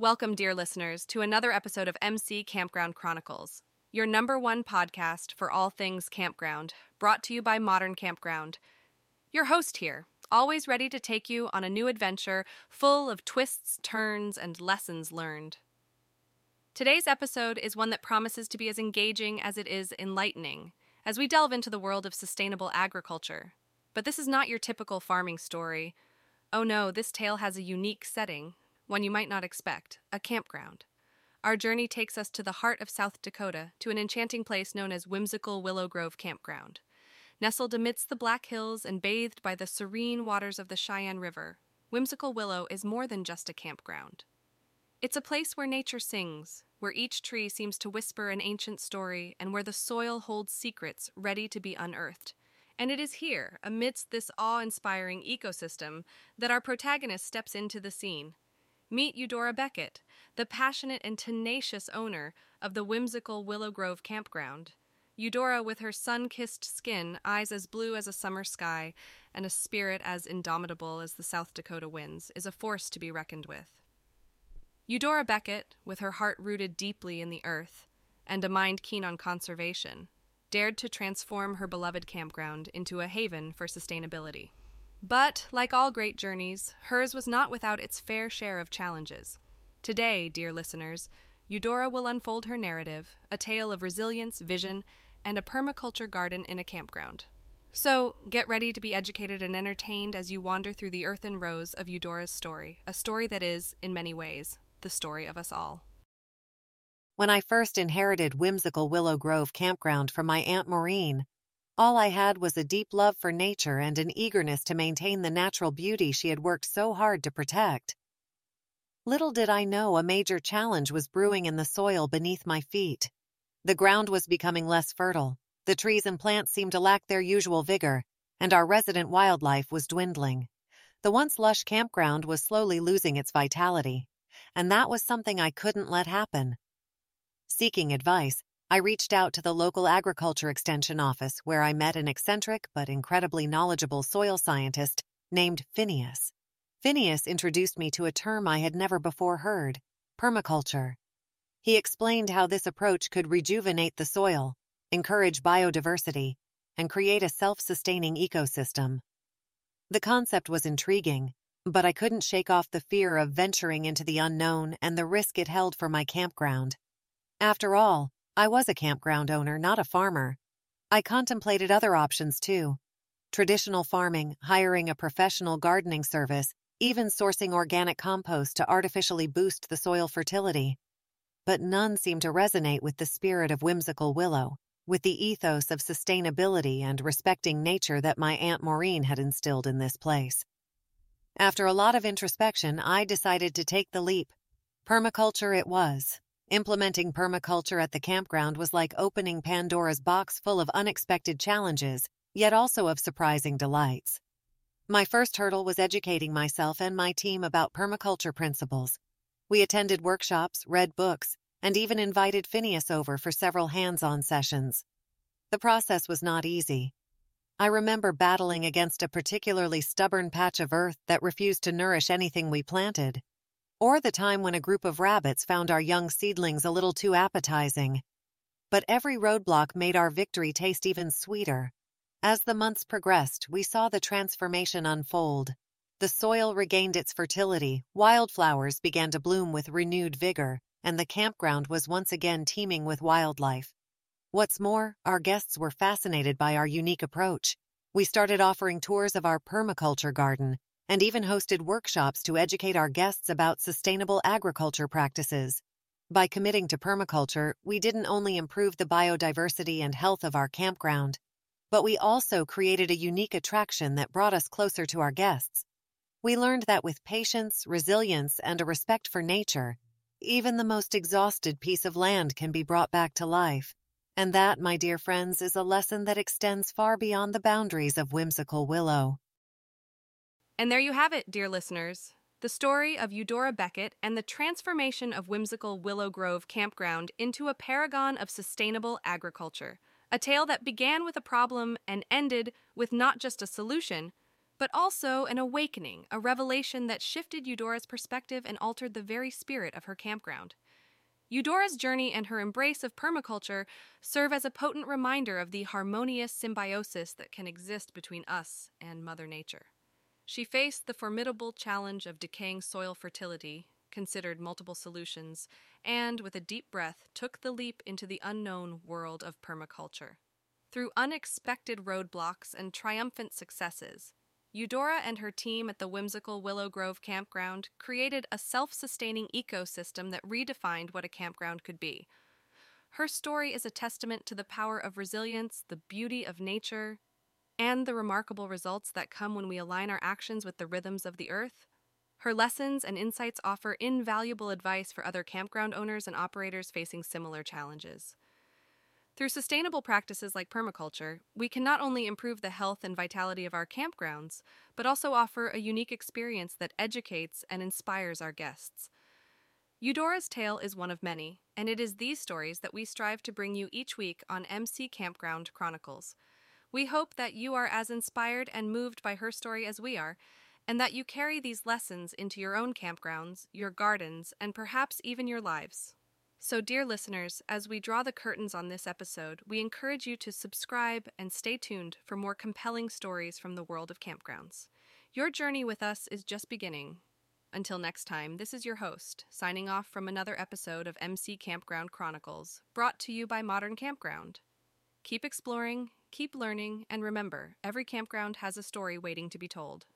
Welcome, dear listeners, to another episode of MC Campground Chronicles, your number one podcast for all things campground, brought to you by Modern Campground. Your host here, always ready to take you on a new adventure full of twists, turns, and lessons learned. Today's episode is one that promises to be as engaging as it is enlightening as we delve into the world of sustainable agriculture. But this is not your typical farming story. Oh no, this tale has a unique setting, one you might not expect a campground. Our journey takes us to the heart of South Dakota, to an enchanting place known as Whimsical Willow Grove Campground. Nestled amidst the Black Hills and bathed by the serene waters of the Cheyenne River, Whimsical Willow is more than just a campground. It's a place where nature sings, where each tree seems to whisper an ancient story, and where the soil holds secrets ready to be unearthed. And it is here, amidst this awe inspiring ecosystem, that our protagonist steps into the scene. Meet Eudora Beckett, the passionate and tenacious owner of the whimsical Willow Grove campground. Eudora, with her sun kissed skin, eyes as blue as a summer sky, and a spirit as indomitable as the South Dakota winds, is a force to be reckoned with. Eudora Beckett, with her heart rooted deeply in the earth and a mind keen on conservation, dared to transform her beloved campground into a haven for sustainability. But, like all great journeys, hers was not without its fair share of challenges. Today, dear listeners, Eudora will unfold her narrative, a tale of resilience, vision, and a permaculture garden in a campground. So, get ready to be educated and entertained as you wander through the earthen rows of Eudora's story, a story that is, in many ways, the story of us all. When I first inherited whimsical Willow Grove campground from my Aunt Maureen, all I had was a deep love for nature and an eagerness to maintain the natural beauty she had worked so hard to protect. Little did I know a major challenge was brewing in the soil beneath my feet. The ground was becoming less fertile, the trees and plants seemed to lack their usual vigor, and our resident wildlife was dwindling. The once lush campground was slowly losing its vitality, and that was something I couldn't let happen. Seeking advice, I reached out to the local agriculture extension office where I met an eccentric but incredibly knowledgeable soil scientist named Phineas. Phineas introduced me to a term I had never before heard permaculture. He explained how this approach could rejuvenate the soil, encourage biodiversity, and create a self sustaining ecosystem. The concept was intriguing, but I couldn't shake off the fear of venturing into the unknown and the risk it held for my campground. After all, I was a campground owner, not a farmer. I contemplated other options too traditional farming, hiring a professional gardening service, even sourcing organic compost to artificially boost the soil fertility. But none seemed to resonate with the spirit of whimsical willow, with the ethos of sustainability and respecting nature that my Aunt Maureen had instilled in this place. After a lot of introspection, I decided to take the leap. Permaculture it was, Implementing permaculture at the campground was like opening Pandora's box full of unexpected challenges, yet also of surprising delights. My first hurdle was educating myself and my team about permaculture principles. We attended workshops, read books, and even invited Phineas over for several hands on sessions. The process was not easy. I remember battling against a particularly stubborn patch of earth that refused to nourish anything we planted or the time when a group of rabbits found our young seedlings a little too appetizing. But every roadblock made our victory taste even sweeter. As the months progressed, we saw the transformation unfold. The soil regained its fertility, wildflowers began to bloom with renewed vigor, and the campground was once again teeming with wildlife. What's more, our guests were fascinated by our unique approach. We started offering tours of our permaculture garden, and even hosted workshops to educate our guests about sustainable agriculture practices. By committing to permaculture, we didn't only improve the biodiversity and health of our campground, but we also created a unique attraction that brought us closer to our guests. We learned that with patience, resilience, and a respect for nature, even the most exhausted piece of land can be brought back to life. And that, my dear friends, is a lesson that extends far beyond the boundaries of whimsical willow. And there you have it, dear listeners. The story of Eudora Beckett and the transformation of whimsical Willow Grove Campground into a paragon of sustainable agriculture. A tale that began with a problem and ended with not just a solution, but also an awakening, a revelation that shifted Eudora's perspective and altered the very spirit of her campground. Eudora's journey and her embrace of permaculture serve as a potent reminder of the harmonious symbiosis that can exist between us and Mother Nature. She faced the formidable challenge of decaying soil fertility, considered multiple solutions, and, with a deep breath, took the leap into the unknown world of permaculture. Through unexpected roadblocks and triumphant successes, Eudora and her team at the whimsical Willow Grove campground created a self sustaining ecosystem that redefined what a campground could be. Her story is a testament to the power of resilience, the beauty of nature, and the remarkable results that come when we align our actions with the rhythms of the earth. Her lessons and insights offer invaluable advice for other campground owners and operators facing similar challenges. Through sustainable practices like permaculture, we can not only improve the health and vitality of our campgrounds, but also offer a unique experience that educates and inspires our guests. Eudora's tale is one of many, and it is these stories that we strive to bring you each week on MC Campground Chronicles. We hope that you are as inspired and moved by her story as we are, and that you carry these lessons into your own campgrounds, your gardens, and perhaps even your lives. So, dear listeners, as we draw the curtains on this episode, we encourage you to subscribe and stay tuned for more compelling stories from the world of campgrounds. Your journey with us is just beginning. Until next time, this is your host, signing off from another episode of MC Campground Chronicles, brought to you by Modern Campground. Keep exploring, keep learning, and remember every campground has a story waiting to be told.